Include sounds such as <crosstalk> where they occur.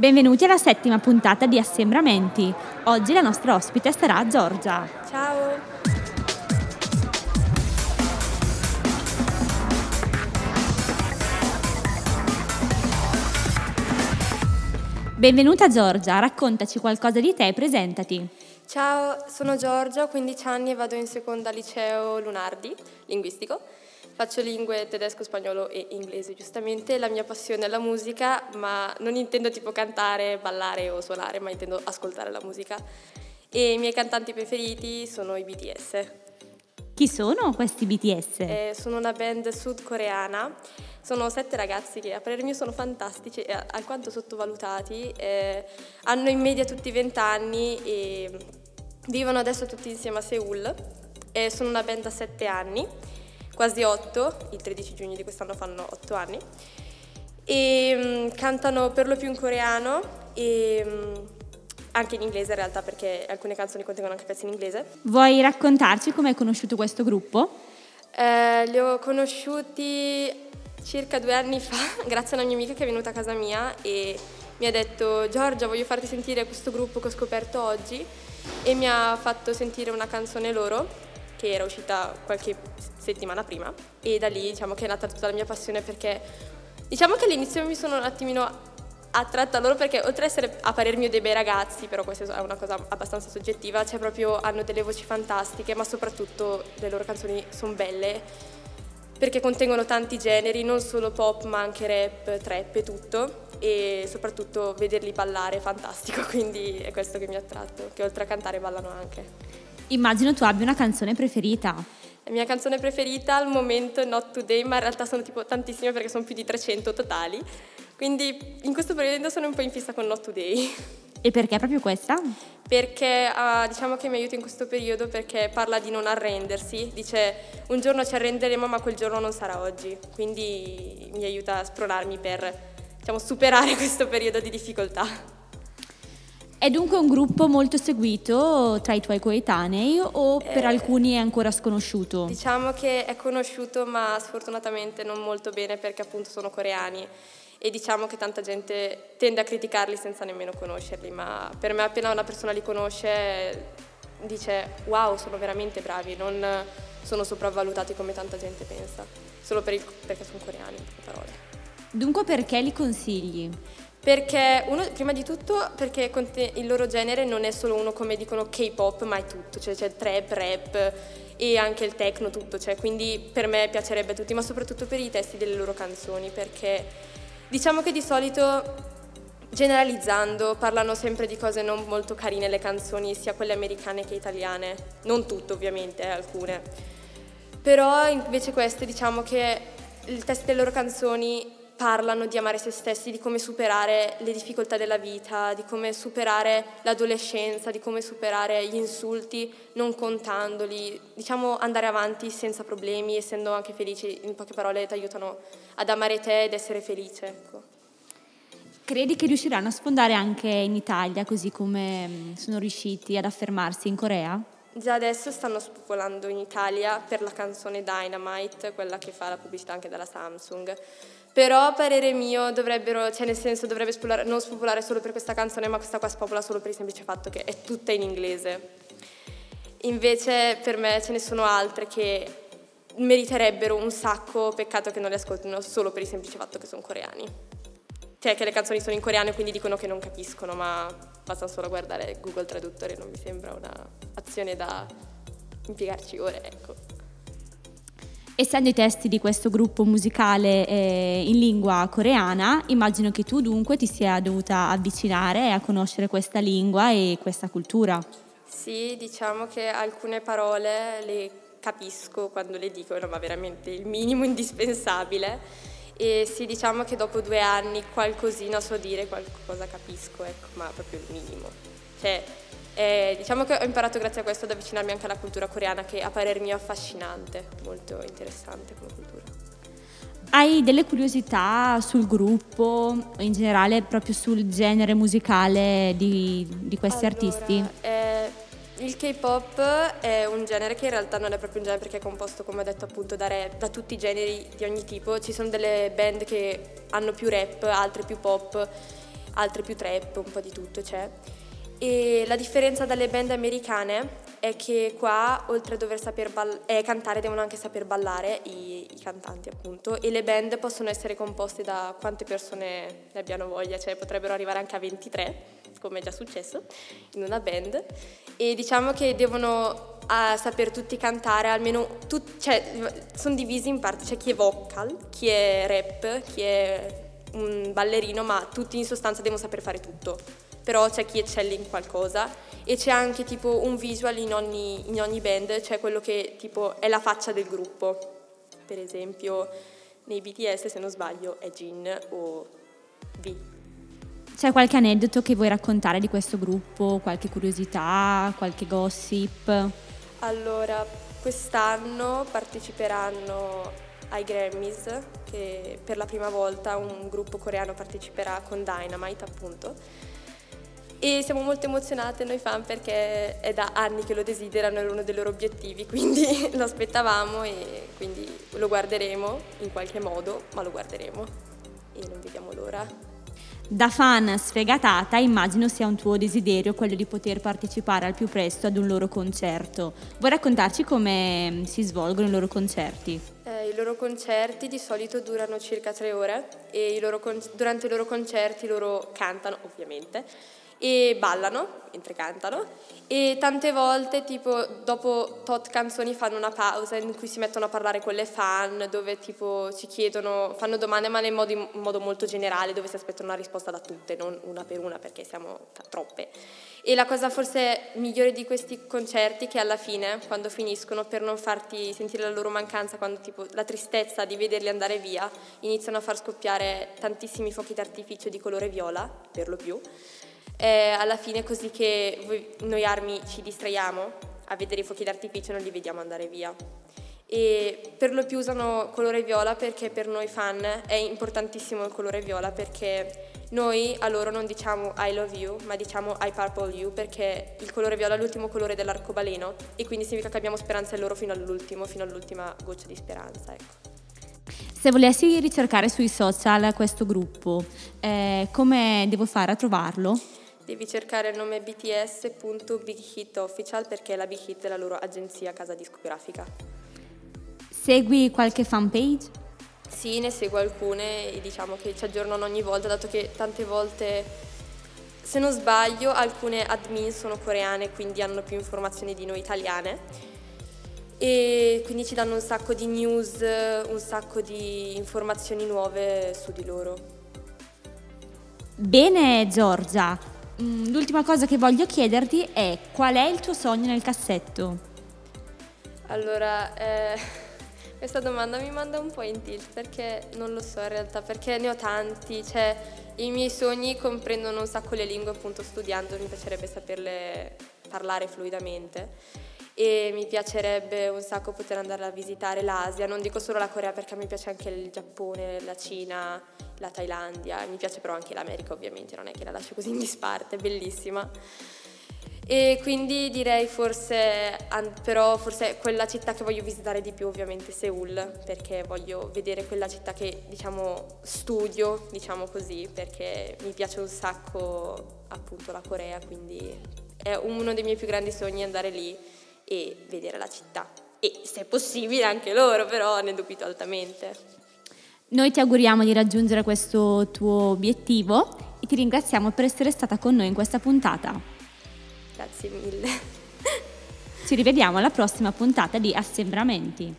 Benvenuti alla settima puntata di Assembramenti. Oggi la nostra ospite sarà Giorgia. Ciao! Benvenuta Giorgia, raccontaci qualcosa di te e presentati. Ciao, sono Giorgia, ho 15 anni e vado in seconda liceo Lunardi, linguistico. Faccio lingue tedesco, spagnolo e inglese, giustamente. La mia passione è la musica, ma non intendo tipo cantare, ballare o suonare, ma intendo ascoltare la musica. E i miei cantanti preferiti sono i BTS. Chi sono questi BTS? Eh, sono una band sudcoreana sono sette ragazzi che a parer mio sono fantastici e alquanto sottovalutati. Eh, hanno in media tutti 20 anni e vivono adesso tutti insieme a Seoul. Eh, sono una band da 7 anni, quasi 8, il 13 giugno di quest'anno fanno 8 anni. E um, cantano per lo più in coreano e um, anche in inglese in realtà perché alcune canzoni contengono anche pezzi in inglese. Vuoi raccontarci come hai conosciuto questo gruppo? Eh, li ho conosciuti circa due anni fa, <laughs> grazie a una mia amica che è venuta a casa mia e mi ha detto Giorgia voglio farti sentire questo gruppo che ho scoperto oggi e mi ha fatto sentire una canzone loro che era uscita qualche settimana prima e da lì diciamo che è nata tutta la mia passione perché diciamo che all'inizio mi sono un attimino attratta a loro perché oltre ad essere a parer mio dei bei ragazzi, però questa è una cosa abbastanza soggettiva, cioè proprio hanno delle voci fantastiche ma soprattutto le loro canzoni sono belle perché contengono tanti generi, non solo pop ma anche rap, trap e tutto e soprattutto vederli ballare è fantastico, <laughs> quindi è questo che mi ha attratto, che oltre a cantare ballano anche. Immagino tu abbia una canzone preferita. La mia canzone preferita al momento è Not Today, ma in realtà sono tipo tantissime perché sono più di 300 totali, quindi in questo periodo sono un po' in fissa con Not Today. E perché proprio questa? Perché uh, diciamo che mi aiuta in questo periodo perché parla di non arrendersi, dice un giorno ci arrenderemo ma quel giorno non sarà oggi, quindi mi aiuta a spronarmi per diciamo, superare <laughs> questo periodo di difficoltà. È dunque un gruppo molto seguito tra i tuoi coetanei o per eh, alcuni è ancora sconosciuto? Diciamo che è conosciuto ma sfortunatamente non molto bene perché appunto sono coreani e diciamo che tanta gente tende a criticarli senza nemmeno conoscerli, ma per me appena una persona li conosce dice wow, sono veramente bravi, non sono sopravvalutati come tanta gente pensa, solo per il, perché sono coreani, in parole. Dunque perché li consigli? Perché uno, prima di tutto perché il loro genere non è solo uno come dicono K-pop, ma è tutto, cioè c'è trap, rap e anche il techno, tutto, cioè, quindi per me piacerebbe a tutti, ma soprattutto per i testi delle loro canzoni, perché Diciamo che di solito, generalizzando, parlano sempre di cose non molto carine le canzoni, sia quelle americane che italiane. Non tutte ovviamente, eh, alcune. Però invece queste diciamo che il testo delle loro canzoni parlano di amare se stessi, di come superare le difficoltà della vita, di come superare l'adolescenza, di come superare gli insulti non contandoli, diciamo andare avanti senza problemi, essendo anche felici, in poche parole ti aiutano ad amare te ed essere felice. Ecco. Credi che riusciranno a sfondare anche in Italia, così come mm, sono riusciti ad affermarsi in Corea? Già adesso stanno spopolando in Italia per la canzone Dynamite, quella che fa la pubblicità anche della Samsung. Però a parere mio dovrebbero, cioè nel senso dovrebbe spopolare, non spopolare solo per questa canzone, ma questa qua spopola solo per il semplice fatto che è tutta in inglese. Invece per me ce ne sono altre che meriterebbero un sacco, peccato che non le ascoltino solo per il semplice fatto che sono coreani. Cioè che le canzoni sono in coreano e quindi dicono che non capiscono, ma basta solo guardare Google Traduttore, non mi sembra un'azione da impiegarci ore, ecco. Essendo i testi di questo gruppo musicale eh, in lingua coreana, immagino che tu dunque ti sia dovuta avvicinare a conoscere questa lingua e questa cultura. Sì, diciamo che alcune parole le capisco quando le dicono, ma veramente il minimo <laughs> indispensabile. E sì, diciamo che dopo due anni qualcosina so dire, qualcosa capisco, ecco, ma proprio il minimo. Cioè, e diciamo che ho imparato grazie a questo ad avvicinarmi anche alla cultura coreana che a parer mio è affascinante, molto interessante come cultura. Hai delle curiosità sul gruppo, in generale proprio sul genere musicale di, di questi allora, artisti? Eh, il K-pop è un genere che in realtà non è proprio un genere perché è composto, come ho detto appunto, da rap, da tutti i generi di ogni tipo. Ci sono delle band che hanno più rap, altre più pop altre più trap, un po' di tutto c'è. E la differenza dalle band americane è che qua, oltre a dover saper ball- eh, cantare, devono anche saper ballare i, i, cantanti, appunto. E le band possono essere composte da quante persone ne abbiano voglia, cioè potrebbero arrivare anche a 23, come è già successo in una band. E diciamo che devono a saper tutti cantare, almeno tut- cioè, sono divisi in parti, c'è chi è vocal, chi è rap, chi è un ballerino, ma tutti in sostanza devono saper fare tutto però c'è chi eccelle in qualcosa e c'è anche tipo un visual in ogni, in ogni band, cioè quello che tipo è la faccia del gruppo. Per esempio nei BTS se non sbaglio è Jin o V. C'è qualche aneddoto che vuoi raccontare di questo gruppo, qualche curiosità, qualche gossip? Allora, quest'anno parteciperanno ai Grammys, che per la prima volta un gruppo coreano parteciperà con Dynamite appunto e siamo molto emozionate noi fan perché è da anni che lo desiderano, era uno dei loro obiettivi, quindi <laughs> lo aspettavamo e quindi lo guarderemo in qualche modo, ma lo guarderemo e non vediamo l'ora. Da fan sfegatata immagino sia un tuo desiderio quello di poter partecipare al più presto ad un loro concerto. Vuoi raccontarci come si svolgono i loro concerti? Eh, I loro concerti di solito durano circa tre ore e i con- durante i loro concerti loro cantano ovviamente e ballano mentre cantano e tante volte tipo dopo tot canzoni fanno una pausa in cui si mettono a parlare con le fan dove tipo ci chiedono, fanno domande ma in modo, in modo molto generale dove si aspettano una risposta da tutte, non una per una perché siamo troppe. E la cosa forse migliore di questi concerti è che alla fine, quando finiscono, per non farti sentire la loro mancanza, quando tipo la tristezza di vederli andare via, iniziano a far scoppiare tantissimi fuochi d'artificio di colore viola, per lo più eh, alla fine così che noi armi ci distraiamo a vedere i fuochi d'artificio e non li vediamo andare via. E per lo più usano colore viola perché per noi fan è importantissimo il colore viola perché noi a loro non diciamo I love you, ma diciamo I purple you perché il colore viola è l'ultimo colore dell'arcobaleno e quindi significa che abbiamo speranza in loro fino all'ultimo, fino all'ultima goccia di speranza. Ecco. Se volessi ricercare sui social questo gruppo, eh, come devo fare a trovarlo? Devi cercare il nome bts.bighitofficial perché la Big Hit è la loro agenzia casa discografica. Segui qualche fanpage? Sì, ne seguo alcune e diciamo che ci aggiornano ogni volta, dato che tante volte, se non sbaglio, alcune admin sono coreane, quindi hanno più informazioni di noi italiane e quindi ci danno un sacco di news, un sacco di informazioni nuove su di loro. Bene Giorgia, l'ultima cosa che voglio chiederti è qual è il tuo sogno nel cassetto? Allora, eh, <laughs> questa domanda mi manda un po' in tilt perché non lo so in realtà, perché ne ho tanti, cioè i miei sogni comprendono un sacco le lingue appunto studiando, mi piacerebbe saperle parlare fluidamente e mi piacerebbe un sacco poter andare a visitare l'Asia, non dico solo la Corea perché mi piace anche il Giappone, la Cina, la Thailandia, mi piace però anche l'America ovviamente, non è che la lascio così in disparte, è bellissima. E quindi direi forse, però forse quella città che voglio visitare di più ovviamente Seoul, perché voglio vedere quella città che diciamo studio, diciamo così, perché mi piace un sacco appunto la Corea, quindi è uno dei miei più grandi sogni andare lì e vedere la città. E se è possibile anche loro, però ne dubito altamente. Noi ti auguriamo di raggiungere questo tuo obiettivo e ti ringraziamo per essere stata con noi in questa puntata. Grazie mille. Ci rivediamo alla prossima puntata di Assembramenti.